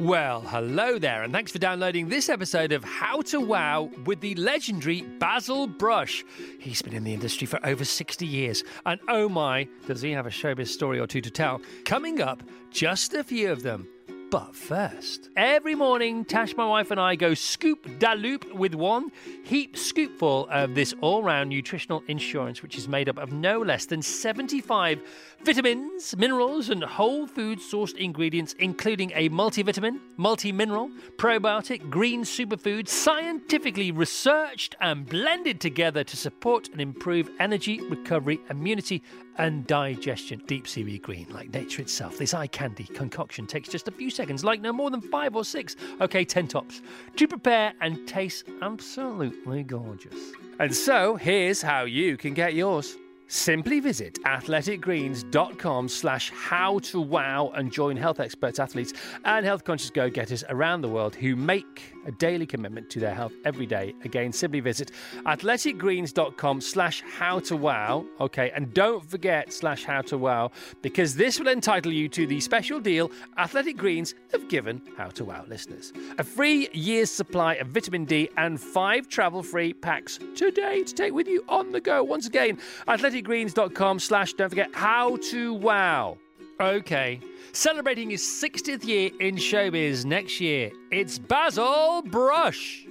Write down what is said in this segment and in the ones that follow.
Well, hello there, and thanks for downloading this episode of How to Wow with the legendary Basil Brush. He's been in the industry for over 60 years, and oh my, does he have a showbiz story or two to tell. Coming up, just a few of them. But first, every morning, Tash, my wife, and I go scoop da loop with one heap scoopful of this all round nutritional insurance, which is made up of no less than 75 vitamins, minerals, and whole food sourced ingredients, including a multivitamin, multi mineral, probiotic, green superfood, scientifically researched and blended together to support and improve energy, recovery, immunity, and digestion. Deep seaweed green, like nature itself. This eye candy concoction takes just a few seconds, like no more than five or six, okay, ten tops, to prepare and tastes absolutely gorgeous. And so, here's how you can get yours. Simply visit athleticgreens.com slash how to wow and join health experts, athletes, and health conscious go getters around the world who make a daily commitment to their health every day. Again, simply visit athleticgreens.com slash how to wow. Okay, and don't forget slash how to wow because this will entitle you to the special deal Athletic Greens have given How to Wow listeners. A free year's supply of vitamin D and five travel free packs today to take with you on the go. Once again, athleticgreens.com slash don't forget how to wow. Okay. Celebrating his 60th year in showbiz next year, it's Basil Brush.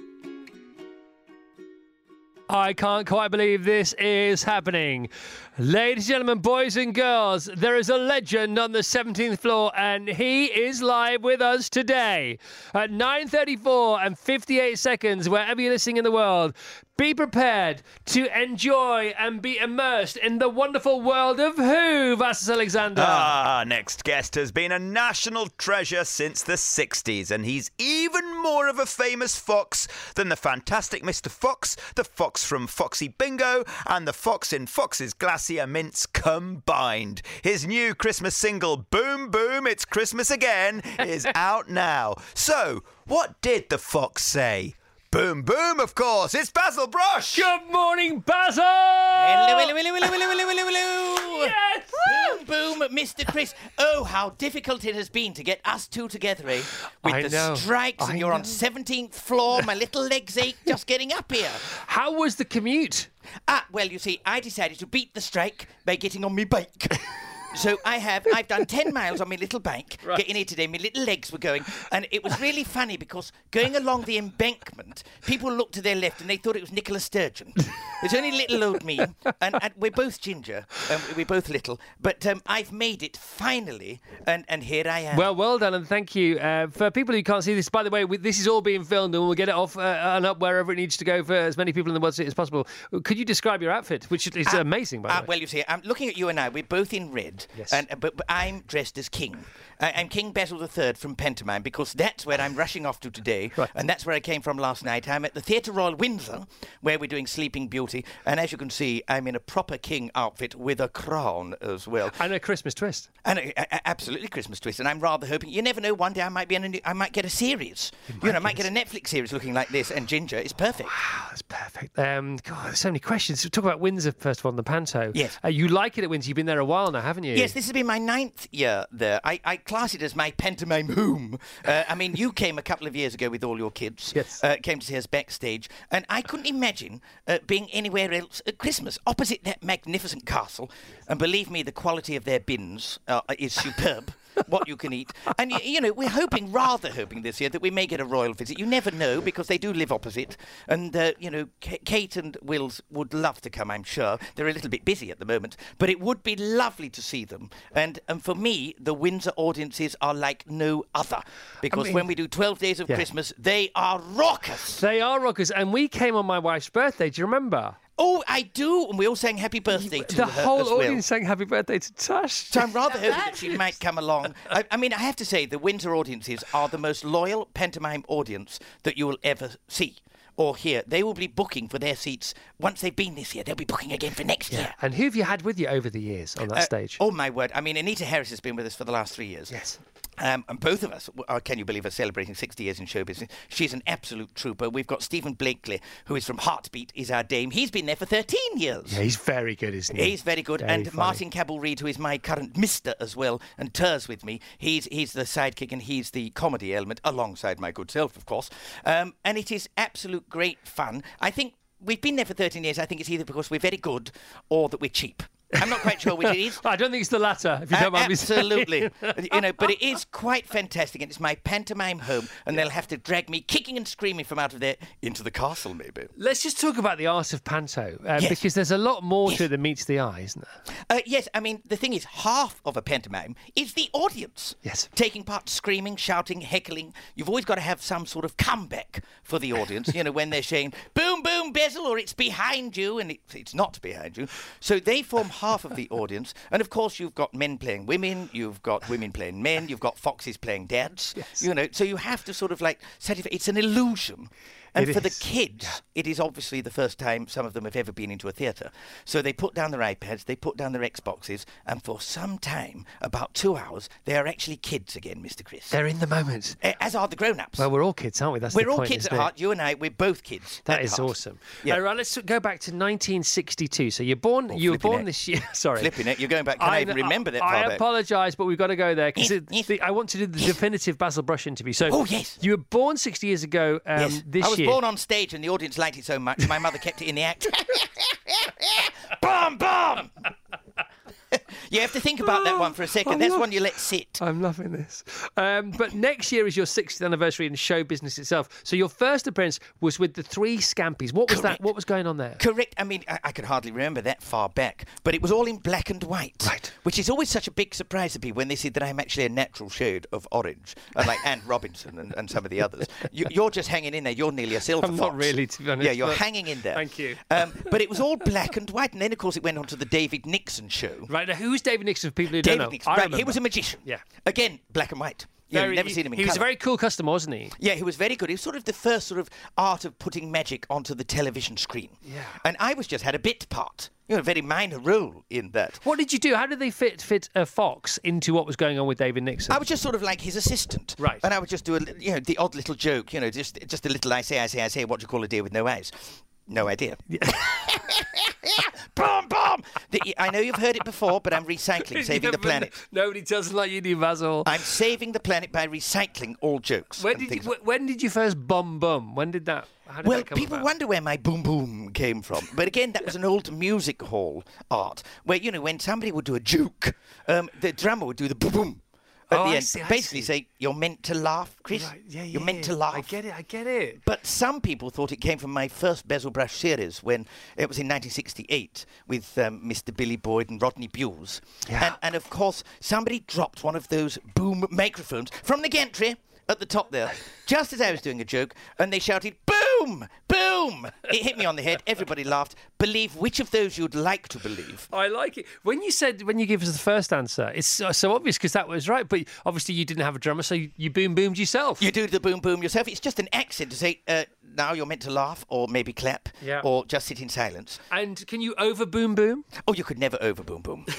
I can't quite believe this is happening. Ladies and gentlemen, boys and girls, there is a legend on the 17th floor and he is live with us today at 9:34 and 58 seconds wherever you're listening in the world. Be prepared to enjoy and be immersed in the wonderful world of who, Vassos Alexander? Ah, next guest has been a national treasure since the 60s, and he's even more of a famous fox than the fantastic Mr. Fox, the fox from Foxy Bingo, and the fox in Fox's Glacier Mints combined. His new Christmas single, Boom Boom, It's Christmas Again, is out now. So, what did the fox say? Boom Boom, of course. It's Basil Brush. Good morning, Basil! Hello, hello, hello, hello, hello, hello, hello, hello. Yes! Boom, boom, Mr. Chris. Oh, how difficult it has been to get us two together, eh? With I the know. strikes, and you're on 17th floor. My little legs ache just getting up here. How was the commute? Ah, well, you see, I decided to beat the strike by getting on me bike. So I have, I've done 10 miles on my little bike, getting here today, my little legs were going, and it was really funny because going along the embankment, people looked to their left and they thought it was Nicola Sturgeon. it's only little old me, and, and we're both ginger, um, we're both little, but um, I've made it finally, and, and here I am. Well, well done, and thank you. Uh, for people who can't see this, by the way, we, this is all being filmed, and we'll get it off uh, and up wherever it needs to go for as many people in the world as possible. Could you describe your outfit, which is amazing, by the Ah, way? well, you see, I'm looking at you and I. We're both in red, Yes. and but, but I'm dressed as king. I, I'm King Basil III from Pantomime because that's where I'm rushing off to today, Right. and that's where I came from last night. I'm at the Theatre Royal Windsor, where we're doing Sleeping Beauty, and as you can see, I'm in a proper king outfit with a crown as well. and a Christmas twist. And a, a- absolutely Christmas twist, and I'm rather hoping. You never know. One day I might be in a new, I might get a series. You know, I might get a Netflix series looking like this, and Ginger is perfect. Ah, that's perfect. Um, God, there's so many questions. Talk about Windsor first of all, on the Panto. Yes. Uh, you like it at Windsor. You've been there a while now, haven't you? Yes, this has been my ninth year there. I, I class it as my pantomime home. Uh, I mean, you came a couple of years ago with all your kids. Yes. Uh, came to see us backstage, and I couldn't imagine uh, being anywhere else at Christmas opposite that magnificent castle. And believe me, the quality of their bins uh, is superb. What you can eat, and y- you know we're hoping, rather hoping this year that we may get a royal visit. You never know because they do live opposite, and uh, you know K- Kate and Wills would love to come. I'm sure they're a little bit busy at the moment, but it would be lovely to see them. And and for me, the Windsor audiences are like no other because mean- when we do 12 days of Yeah. Christmas, they are raucous. They are rockers, and we came on my wife's birthday. Do you remember? Oh, I do, and we all sang happy birthday to the her whole as well. audience sang "Happy Birthday" to Tash. So I'm rather hoping that she might come along. I, I mean, I have to say, the Windsor audiences are the most loyal pantomime audience that you will ever see or hear. They will be booking for their seats once they've been this year. They'll be booking again for next year. And who have you had with you over the years on that Uh, stage? Oh my word! I mean, Anita Harris has been with us for the last three years. Yes. Um, and both of us, are, can you believe, are celebrating 60 years in show business. She's an absolute trooper. We've got Steven Blakeley, who is from Heartbeat, is our dame. He's been there for 13 years. Yeah, he's very good, isn't he? He's very good. Very and funny. Martin Cabell Reid, who is my current Mister as well, and tours with me. He's he's the sidekick and he's the comedy element, alongside my good self, of course. Um, and it is absolute great fun. I think we've been there for 13 years. I think it's either because we're very good or that we're cheap. I'm not quite sure which it is. I don't think it's the latter, if you don't A- mind me saying. absolutely, you know, but it is quite fantastic, and it's my pantomime home, and they'll have to drag me kicking and screaming from out of there into the castle, maybe. Let's just talk about the art of panto, uh, Yes. because there's a lot more to it than meets the eye, isn't there? Uh, yes, I mean the thing is, half of a pantomime is the audience. Yes. taking part, screaming, shouting, heckling. You've always got to have some sort of comeback for the audience. you know, when they're saying "boom, boom, Basil" or "it's behind you," and it, it's not behind you. So they form half of the audience, and of course you've got men playing women, you've got women playing men, you've got foxes playing dads. Yes. You know, so you have to sort of like set it. It's an illusion. And It for the is. kids, it is obviously the first time some of them have ever been into a theatre. So they put down their iPads, they put down their Xboxes, and for some time, about two hours, they are actually kids again, Mr. Chris. They're in the moment. As are the grown-ups. Well, we're all kids, aren't we? That's we're the all point, kids at it? heart. You and I, we're both kids. That at is heart. awesome. Yeah. All right, let's go back to 1962. So you're born. you were born it. this year. Sorry, Flipping it. You're going back. Can I, even remember that I apologise, but we've got to go there because Yes, yes. I want to do the definitive Basil Brush interview. So, Oh, yes. you were born 60 years ago. Um, Yes. This Year. born on stage and the audience liked it so much, my mother kept it in the act. bomb, bomb! You have to think about that one for a second. I'm That's not- one you let sit. I'm loving this. Um, but next year is your 60th anniversary in show business itself. So your first appearance was with the Three Scampis. What was that? What was going on there? Correct. I mean, I, I can hardly remember that far back, but it was all in black and white. Right. Which is always such a big surprise to people when they see that I'm actually a natural shade of orange, unlike Anne Robinson and, and some of the others. You, you're just hanging in there. You're nearly a silver I'm not really, to be honest, Yeah, you're hanging in there. Thank you. Um, but it was all black and white, and then of course it went on to the David Nixon show. Right now, who's David Nixon for people who David don't know? Nixon. Right, he was a magician. Yeah. Again, black and white. Yeah, Very- never he, seen him in He was a very cool customer, wasn't he? Yeah, he was very good. He was sort of the first sort of art of putting magic onto the television screen. Yeah. And I was just had a bit part, you know, a very minor role in that. What did you do? How did they fit fit a fox into what was going on with David Nixon? I was just sort of like his assistant. Right. And I would just do a, you know, the odd little joke, you know, just just a little I say, I say, I say, what do you call a deer with no eyes? No idea. boom, boom! The- I know you've heard it before, but I'm recycling, saving Yeah, the planet. Nobody tells like you do, Basil. I'm saving the planet by recycling all jokes. When did you, like- when did you first bum bum? When did that? How did Well, people about? wonder where my boom boom came from. But again, that was an old music hall art where, you know, when somebody would do a juke, um, the drummer would do the boom boom at Oh, end. see, Basically say, you're meant to laugh, Chris. Right, yeah, you're meant to laugh. I get it. I get it. But some people thought it came from my first Basil Brush series when it was in 1968 with um, Mr. Billy Boyle and Rodney Bewes. Yeah. And, and of course, somebody dropped one of those boom microphones from the gantry at the top there, just as I was doing a joke, and they shouted, Boom! Boom! Boom! It hit me on the head. Everybody laughed. Believe which of those you'd like to believe. I like it. When you said when you give us the first answer, it's so, so obvious because that was right. But obviously you didn't have a drummer, so you, you boom boomed yourself. You do the boom boom yourself. It's just an accent to say, uh, now you're meant to laugh, or maybe clap, Yeah. or just sit in silence. and can you over boom boom? Oh, you could never over boom boom.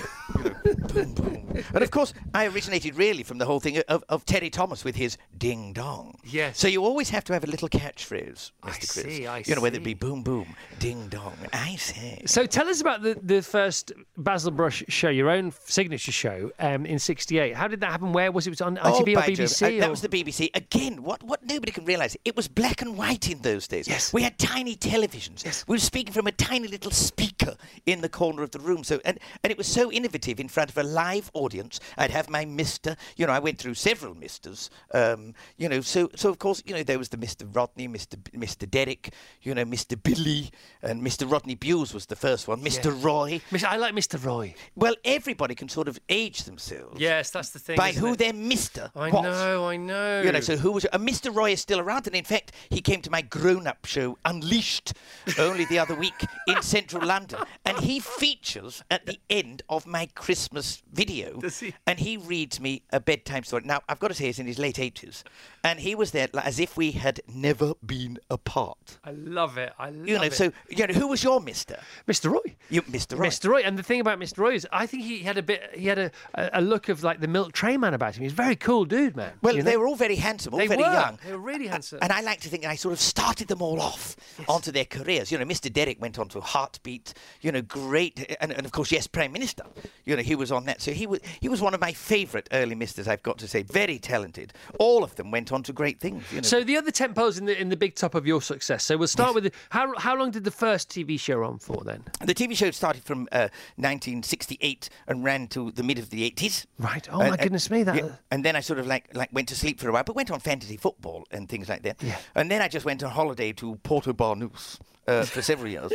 Boom boom. And of course, I originated really from the whole thing of, of Terry Thomas with his ding dong. Yes. So you always have to have a little catchphrase, Mr. I Chris. see, I you know, whether it see. be boom boom, ding dong. I say. So tell us about the, the first Basil Brush show, your own signature show um, in '68. How did that happen? Where was it? Was it on ITV oh, or by Jove. BBC? Uh, or- that was the BBC. Again, what, what nobody can realise, it was black and white in those days. Yes. We had tiny televisions. Yes. We were speaking from a tiny little speaker in the corner of the room. So and, and it was so innovative in front of a live audience. I'd have my Mister, you know, I went through several Misters. Um, you know, so so of course, you know, there was the Mr. Rodney, Mr. B- Mr. Derek, you know, Mr. Billy, and Mr. Rodney Bewes was the first one, Mr. Roy. I like Mr. Roy. Well, everybody can sort of age themselves Yes, that's the thing. by who it? their Mister I was. know, I know. You know, so who was and Mr. Roy is still around, and in fact, he came to my grown-up show Unleashed only the other week in central London, and he features at the end of my Christmas video, Does he? and he reads me a bedtime story. Now, I've got to say, he's in his late eighties, and he was there like, as if we had never been apart. I love it. I love You know, it. so you know, who was your Mister? Mr. Roy. You, Mister Right. Mr. Roy, and the thing about Mr. Roy is, I think he had a bit, he had a, a, a look of like the milk tray man about him. He's a very cool dude, man. Well, you they know? were all very handsome, all They very were. young. They were really handsome. And I like to think I sort of started them all off onto their careers. You know, Mr. Derek went on to Heartbeat. You know, great, and, and of course, yes, Prime Minister. You know, he was on that. So he was he was one of my favourite early misters. I've got to say, very talented. All of them went on to great things. You know. So the other ten poles in the in the big top of your success. So we'll start with the, how how long did the first TV show run for then? the TV show started from uh, 1968 and ran to the mid of the 80s. Right. Oh my goodness me, that- and then I sort of like like went to sleep for a while, but went on fantasy football and things like that. Yeah. And then I just went on holiday to Porto Barnus uh, for several years,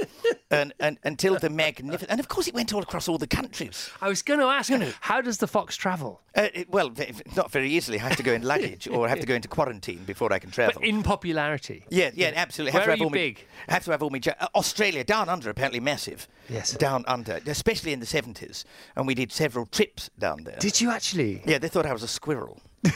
and, and until the magnificent. And of course, it went all across all the countries. I was going to ask, you, how does the fox travel? Uh, it- well, not very easily. I have to go in luggage or I have to go into quarantine before I can travel. But in popularity. Yeah, yeah, absolutely. Where have to are have you all my- big? have to have all my ja- uh, Australia down under apparently massive. Yes. Down under, especially in the seventies, and we did several trips down there. Did you actually? Yeah, they thought I was a squirrel.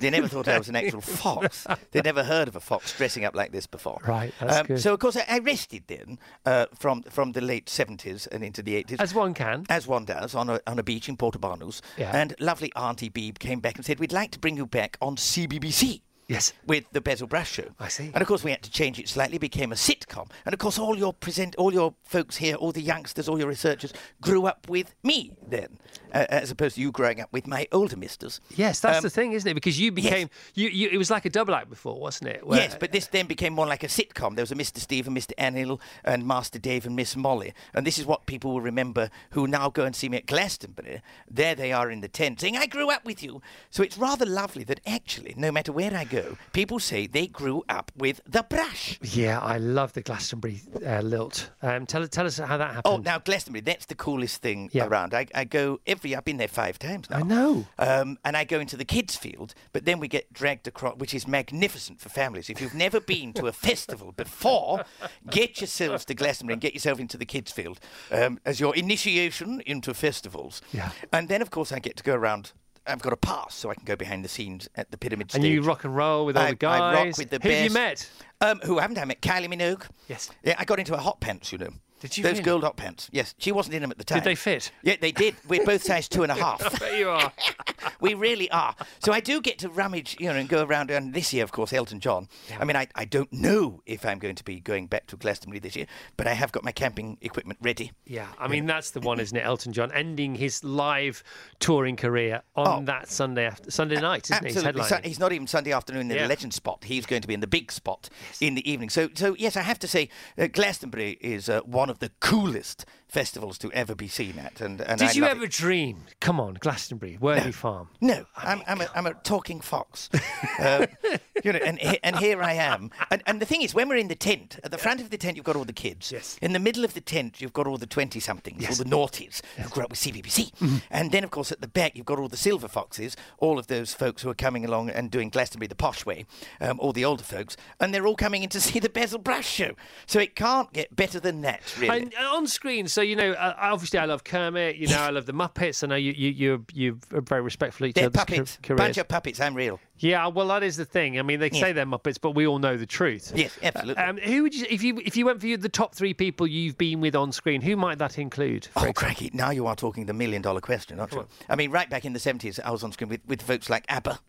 they never thought I was an actual fox. They'd never heard of a fox dressing up like this before. Right, that's good. So of course I, I rested then uh, from from the late seventies and into the eighties. As one can. As one does on a, on a beach in Portobarnus. Yeah. And lovely Auntie Beeb came back and said, We'd like to bring you back on CBBC. Yes. With the Basil Brush Show. I see. And of course we had to change it slightly, became a sitcom. And of course all your present all your folks here, all the youngsters, all your researchers grew up with me then. Uh, as opposed to you growing up with my older misters. Yes, that's Um, the thing, isn't it? Because you became you, you. It was like a double act before, wasn't it? Where- Yes, but this then became more like a sitcom. There was a Mr. Steve and Mr. Anil and Master Dave and Miss Molly. And this is what people will remember who now go and see me at Glastonbury. There they are in the tent saying, I grew up with you. So it's rather lovely that actually, no matter where I go, people say they grew up with the brush. Yeah, I love the Glastonbury uh, lilt. Um, tell tell us how that happened. Oh, now Glastonbury, that's the coolest thing Yeah. around. I, I go every, I've been there five times now. I know. Um, and I go into the kids' field, but then we get dragged across, which is magnificent for families. If you've never been to a festival before, get yourselves to Glastonbury and get yourself into the kids' field um, as your initiation into festivals. Yeah. And then, of course, I get to go around. I've got a pass, so I can go behind the scenes at the pyramid and stage. you rock and roll with all I, the guys. I rock with the Who have you met? Um, who haven't I met? Kylie Minogue. Yes. Yeah, I got into a hot pants, you know. Did you Those really? gold hot pants. Yes. She wasn't in them at the time. Did they fit? Yeah, they did. We're both size two and a half. There you are. we really are. So I do get to rummage, you know, and go around. And this year, of course, Elton John. I mean, I, I don't know if I'm going to be going back to Glastonbury this year, but I have got my camping equipment ready. Yeah, I mean that's the one, isn't it? Elton John ending his live touring career on Oh. that Sunday after, Sunday night, isn't Absolutely. he? So He's he's not even Sunday afternoon in Yeah. the legend spot. He's going to be in the big spot in the evening. So, so yes, I have to say, uh, Glastonbury is uh, one of the coolest festivals to ever be seen at. And, and I Did you ever it. dream? Come on, Glastonbury, Worthy Farm. No, I'm, I'm, a, I'm a talking fox. uh, you know, and, and here I am. And, and the thing is, when we're in the tent, at the front of the tent, you've got all the kids. Yes. In the middle of the tent, you've got all the 20 somethings, all the naughties who grew up with CBBC. Mm-hmm. And then, of course, at the back, you've got all the silver foxes, all of those folks who are coming along and doing Glastonbury the posh way, um, all the older folks. And they're all coming in to see the Basil Brush show. So it can't get better than that, really. And uh, on screen, so you know, uh, obviously, I love Kermit. You know, I love the Muppets. I know you, you, you, you're very respectful of each they're other's ca- puppets. careers. Bunch of puppets. I'm real. Yeah, well, that is the thing. I mean, they say they're Muppets, but we all know the truth. Yes, absolutely. Um, who would you, if you if you went for the top three people you've been with on screen? Who might that include? Oh, example? cracky. Now you are talking the million dollar question, aren't you? I mean, right back in the 70s, I was on screen with, with folks like ABBA.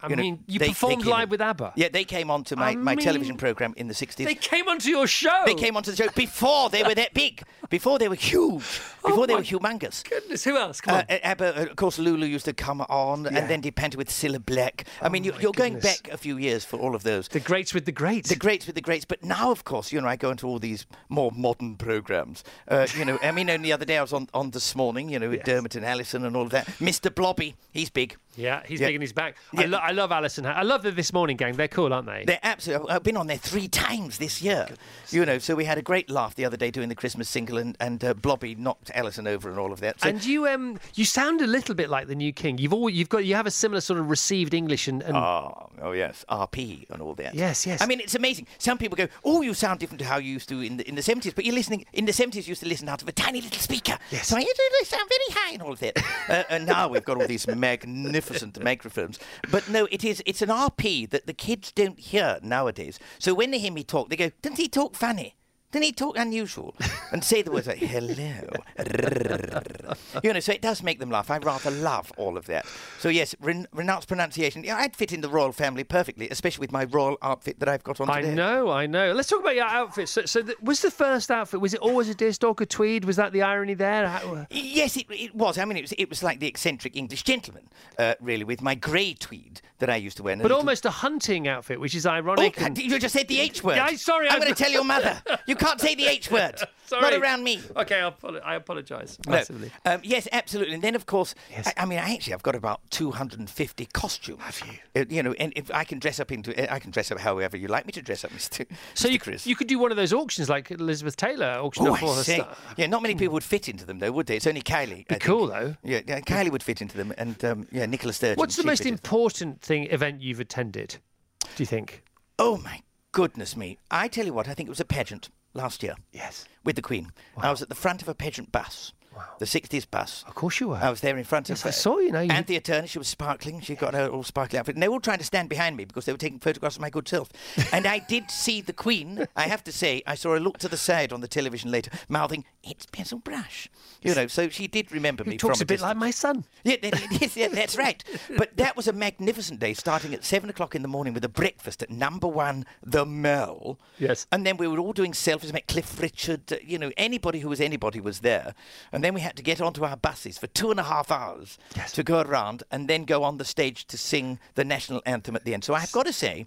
I You know, mean, you they- they performed came live in- with ABBA. Yeah, they came onto my, I my television program in the 60s. They came onto your show. They came onto the show before they were that big, before they were huge, before they Oh my were humongous. Goodness, who else? Come Uh, on. uh, ABBA, uh, of course, Lulu used to come on Yeah. and then did with Cilla Black. I mean, you, Oh you're going back a few years for all of those. the greats with the greats. The greats with the greats, but now, of course, you know, I go into all these more modern programs. Uh, you know, I mean, only the other day I was on, on this morning, you know, with Yes. Dermot and Alison and all of that. Mr. Blobby, he's big. Yeah, he's Yeah. big his back. I, lo- I love Alison. I love the This Morning gang. They're cool, aren't they? They're absolutely. I've been on there three times this year. You know, so we had a great laugh the other day doing the Christmas single, and and uh, Blobby knocked Alison over and all of that. So, and you, um, you sound a little bit like the new king. You've all, you've got, you have a similar sort of received English and, and Oh, oh yes, RP and all that. Yes, yes. I mean, it's amazing. Some people go, "Oh, you sound different to how you used to in the in the seventies," but you're listening in the seventies. You used to listen out of a tiny little speaker. Yes. So I sound very high and all of that. uh, and now we've got all these magnificent microphones. But no, it is. It's an RP that the kids don't hear nowadays. So when they hear me talk, they go, "Doesn't he talk funny?" Then he talk unusual and say the words like hello. you know, so it does make them laugh. I rather love all of that. So yes, ren- renounce pronunciation. Yeah, I'd fit in the royal family perfectly, especially with my royal outfit that I've got on I today. know, I know. Let's talk about your outfit. So, so th- was the first outfit? Was it always a deerstalker tweed? Was that the irony there? How, Yes, it, it was. I mean, it was it was like the eccentric English gentleman, uh, really, with my grey tweed that I used to wear. but little- almost a hunting outfit, which is Oh, ironic. and- you just said the H word. Yeah, I- sorry, I'm I- going to tell your mother. You can't say the H word. Sorry. Not around me. Okay, I'll apolo- I apologise No. massively. Um, yes, absolutely. And then, of course, Yes. I, I mean, I actually, I've got about 250 costumes. Have you? Uh, you know, and if I can dress up into, I can dress up however you like me to dress up, Mister. So Mr. you, Chris. you could do one of those auctions like Elizabeth Taylor auctioned Oh, off all her stuff. Yeah, not many people would fit into them, though, would they? It's only Kylie. I think. cool, though. Yeah, yeah, Kylie would fit into them, and um, yeah, Nicola Sturgeon. What's the most fit into- important thing event you've attended? Do you think? Oh my goodness me! I tell you what, I think it was a pageant last year. Yes. with the Queen. I was at the front of a pageant bus, the 60s bus. Of course you were. I was there in front Yes, of I saw you, know, you- Anthea Turner. She was sparkling. She got her all sparkly outfit. And they were all trying to stand behind me because they were taking photographs of my good self. and I did see the Queen. I have to say, I saw her look to the side on the television later, mouthing, "It's Basil Brush." You know, so she did remember me He talks from a bit like my son. Yeah, that- yeah, that's right. But that was a magnificent day, starting at seven o'clock in the morning with a breakfast at number one, the Mall. Yes. And then we were all doing selfies. Met Cliff Richard. uh, You know, anybody who was anybody was there. And then we had to get onto our buses for two and a half hours Yes. to go around and then go on the stage to sing the national anthem at the end. So I've got to say,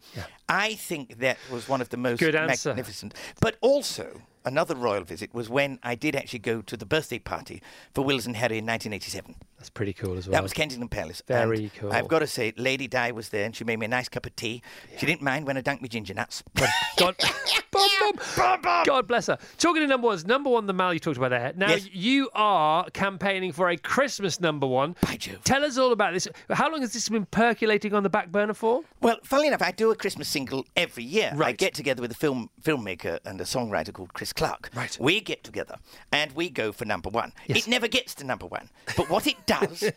I think that was one of the most Good magnificent. But also. Another royal visit was when I did actually go to the birthday party for Wills and Harry in 1987. That's pretty cool as well. That was Kensington Palace. Very And cool. I've got to say, Lady Di was there and she made me a nice cup of tea. She didn't mind when I dunked me ginger nuts. God, Bum, bum. God bless her. Talking to number ones, number one, the Mall you talked about there. Now Yes. you are campaigning for a Christmas number one. By Jove. Tell us all about this. How long has this been percolating on the back burner for? well, funnily enough, I do a Christmas single every year. Right. I get together with a film filmmaker and a songwriter called Chris Clark. Right. We get together and we go for number one. Yes. It never gets to number one. But what it does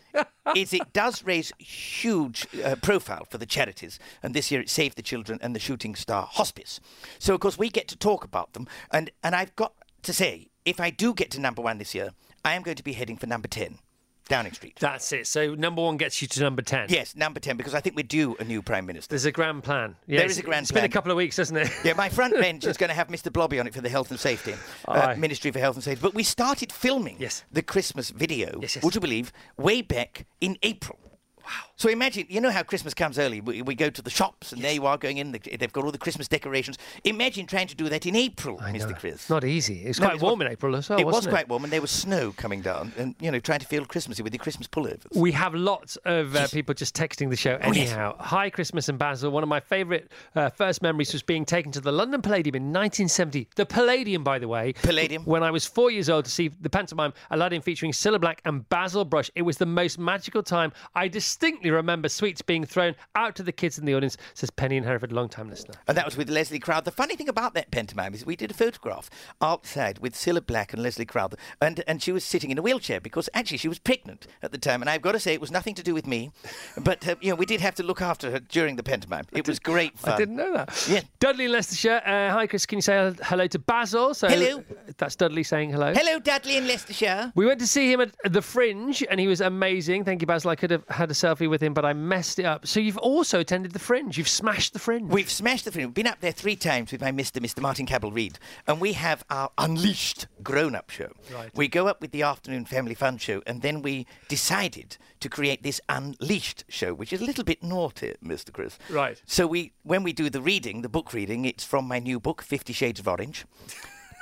is it does raise huge uh, profile for the charities. And this year it saved the children and the Shooting Star Hospice. So, of course, we get to talk about them. And, and I've got to say, if I do get to number one this year, I am going to be heading for number 10, Downing Street. That's it. So number one gets you to number 10. Yes, number 10, because I think we do a new Prime Minister. There's a grand plan. Yeah, There is a grand plan. It's been a couple of weeks, hasn't it? Yeah, my front bench is going to have Mr. Blobby on it for the health and safety, uh. Ministry for Health and Safety. But we started filming Yes. the Christmas video, Yes, yes. would you believe, way back in April. Wow. So imagine, you know how Christmas comes early. We, we go to the shops and there you are going in. the- They've got all the Christmas decorations. Imagine trying to do that in April, I know. Mr. Chris. Not easy. It's No, quite it's warm not- in April as well. it was quite warm and there was snow coming down and, you know, trying to feel Christmassy with your Christmas pullovers. We have lots of uh, people just texting the show Oh, yes. anyhow. Hi, Christmas and Basil. One of my favourite uh, first memories was being taken to the London Palladium in 1970. The Palladium, by the way. Palladium. When I was four years old to see the pantomime Aladdin featuring Cilla Black and Basil Brush. It was the most magical time. I distinctly remember sweets being thrown out to the kids in the audience, says Penny in Hereford, long time listener. And that was with Leslie Crowther. The funny thing about that pantomime is we did a photograph outside with Cilla Black and Leslie Crowther, and, and she was sitting in a wheelchair because actually she was pregnant at the time. And I've got to say, it was nothing to do with me, but uh, you know we did have to look after her during the pantomime. It was great fun. I didn't know that. Yeah. Dudley in Leicestershire. Uh, hi, Chris. Can you say hello to Basil? So Hello. That's Dudley saying hello. Hello, Dudley in Leicestershire. We went to see him at the Fringe, and he was amazing. Thank you, Basil. I could have had a selfie with him, but I messed it up. So you've also attended the Fringe. You've smashed the Fringe. We've smashed the Fringe. We've been up there three times with my Mr. Mr. Martin Cabell Reed, and we have our Unleashed grown-up show. Right. We go up with the afternoon family fun show, and then we decided to create this Unleashed show, which is a little bit naughty, Mr. Chris. Right. So we, when we do the reading, the book reading, it's from my new book, Fifty Shades of Orange,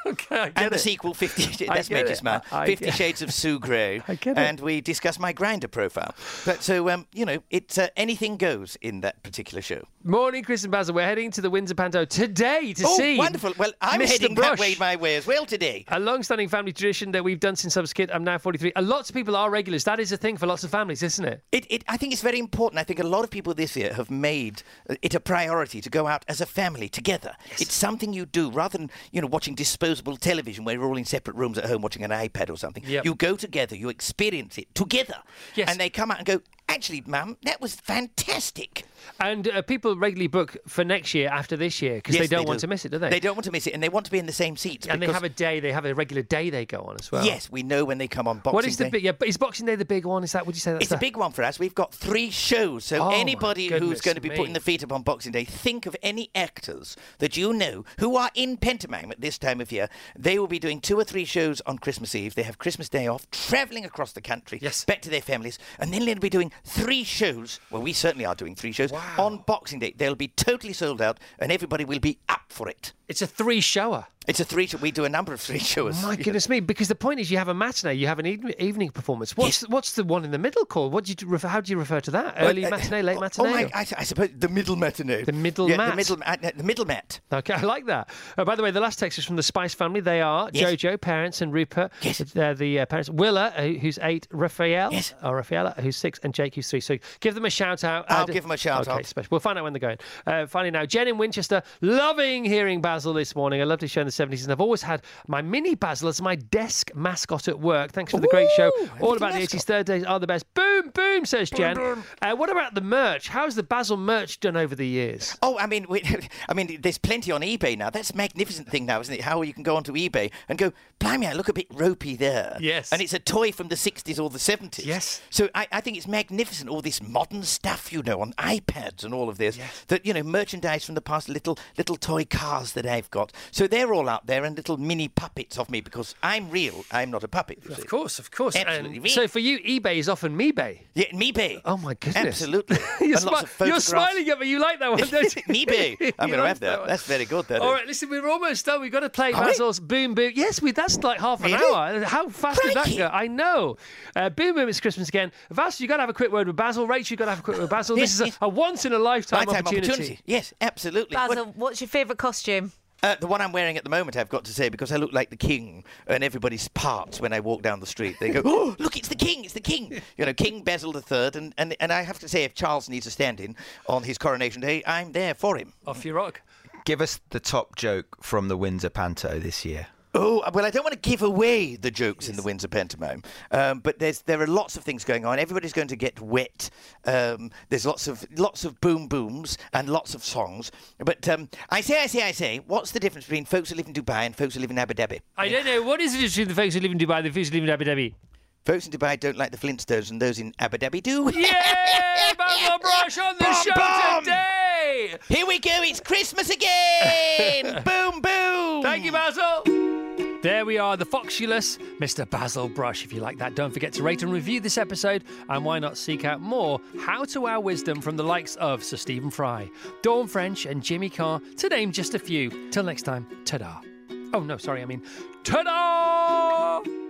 okay, I get and the it. sequel, Fifty. That's get Major. Smile. I- I Fifty Shades of Sue Gray. I get it. And we discuss my Grindr profile. But so um, you know, it's uh, anything goes in that particular show. Morning, Chris and Basil. We're heading to the Windsor Panto today to Oh, see. wonderful. Well, I'm Mr. heading Brush. that way my way as well today. A long-standing family tradition that we've done since I was a kid. I'm now 43. And lots of people are regulars. That is a thing for lots of families, isn't it? It, it, I think it's very important. I think a lot of people this year have made uh, it a priority to go out as a family together. It's something you do rather than you know watching disposable television where you're all in separate rooms at home watching an iPad or something. Yep. You go together, you experience it together, Yes. and they come out and go, actually, Mum, that was fantastic. And uh, people regularly book for next year after this year because Yes, they don't they want do. to miss it, do they? They don't want to miss it, and they want to be in the same seats. and they have a day. They have a regular day they go on as well. Yes, we know when they come on Boxing What is the Day. big? Yeah, is Boxing Day the big one? Is that? Would you say that's It's a the- big one for us. We've got three shows. So Oh, anybody who's going to be me. putting the feet up on Boxing Day, think of any actors that you know who are in pantomime at this time of year. They will be doing two or three shows on Christmas Eve. They have Christmas Day off, travelling across the country, Yes. back to their families, and then they'll be doing three shows. Well, we certainly are doing three shows on Boxing Day. They'll be totally sold out, and everybody will be up for it. It's a three-shower. It's a three. We do a number of three shows. My goodness me! Because the point is, you have a matinee, you have an evening performance. What's what's the one in the middle called? What do you refer, how do you refer to that? Early Uh, matinee, late oh, matinee? Oh my! I, I suppose the middle matinee. The middle yeah, mat. The middle, uh, the middle mat. Okay, I like that. Uh, by the way, the last text is from the Spice family. They are Yes. Jojo, parents, and Rupert. Yes. They're the uh, parents. Willa, uh, who's eight, Raphael, Yes. or Rafaela, who's six, and Jake, who's three. So give them a shout out. I'll give them a shout okay, out. Special. We'll find out when they're going. Uh, finally, now, Jen in Winchester, loving hearing Basil this morning. I love to show in the 70s, and I've always had my mini Basil as my desk mascot at work. Thanks for the great show. All about the mascot. 80s third days are the best. Boom, boom, says Jen. Uh, what about the merch? How's the Basil merch done over the years? Oh, I mean, we, I mean, there's plenty on eBay now. That's a magnificent thing now, isn't it? How you can go onto eBay and go, blimey, I look a bit ropey there. Yes. And it's a toy from the 60s or the 70s. Yes. So I, I think it's magnificent, all this modern stuff, you know, on iPads and all of this. That, you know, merchandise from the past, little little toy cars that I've got. So they're all out there and little mini puppets of me because I'm real. I'm not a puppet. You see. Of course, of course. Absolutely. And so for you, eBay is often MeBay. Yeah, MeBay. Oh my goodness! Absolutely. you're, And lots smi- of you're smiling at me. You like that one, don't you? MeBay. I'm going to have that. one. That's very good. That All is. right, listen, we're almost done. We've got to play Are we? Basil's Boom Boom. Yes, we, that's like half an Really? hour. How fast did that go? I know. Uh, boom Boom, it's Christmas again. Vas, you've got to have a quick word with Basil. Rachel, you've got to have a quick word with Basil. Yes, this is a, yes. a once in a lifetime, Lifetime opportunity. opportunity. Yes, absolutely. What- Basil, what's your favourite costume? Uh, the one I'm wearing at the moment, I've got to say, because I look like the king, and everybody's parts when I walk down the street. They go, "Oh, look, it's the king! It's the king!" You know, King Basil III, and, and and I have to say, if Charles needs a stand-in on his coronation day, I'm there for him. Off you rock. Give us the top joke from the Windsor Panto this year. Oh well, I don't want to give away the jokes in the Windsor pantomime, um, but there's there are lots of things going on. Everybody's going to get wet. Um, there's lots of lots of boom booms and lots of songs. But um, I say, I say, I say, what's the difference between folks who live in Dubai and folks who live in Abu Dhabi? I don't know. What is the difference between the folks who live in Dubai and the folks who live in Abu Dhabi? Folks in Dubai don't like the Flintstones, and those in Abu Dhabi do. Yay! Basil Brush on the show today! Here we go, it's Christmas again! boom, boom! Thank you, Basil. There we are, the Foxulous Mr. Basil Brush. If you like that, don't forget to rate and review this episode, and why not seek out more How to Wow wisdom from the likes of Sir Stephen Fry, Dawn French, and Jimmy Carr, to name just a few. Till next time, ta da. Oh, no, sorry, I mean, ta da!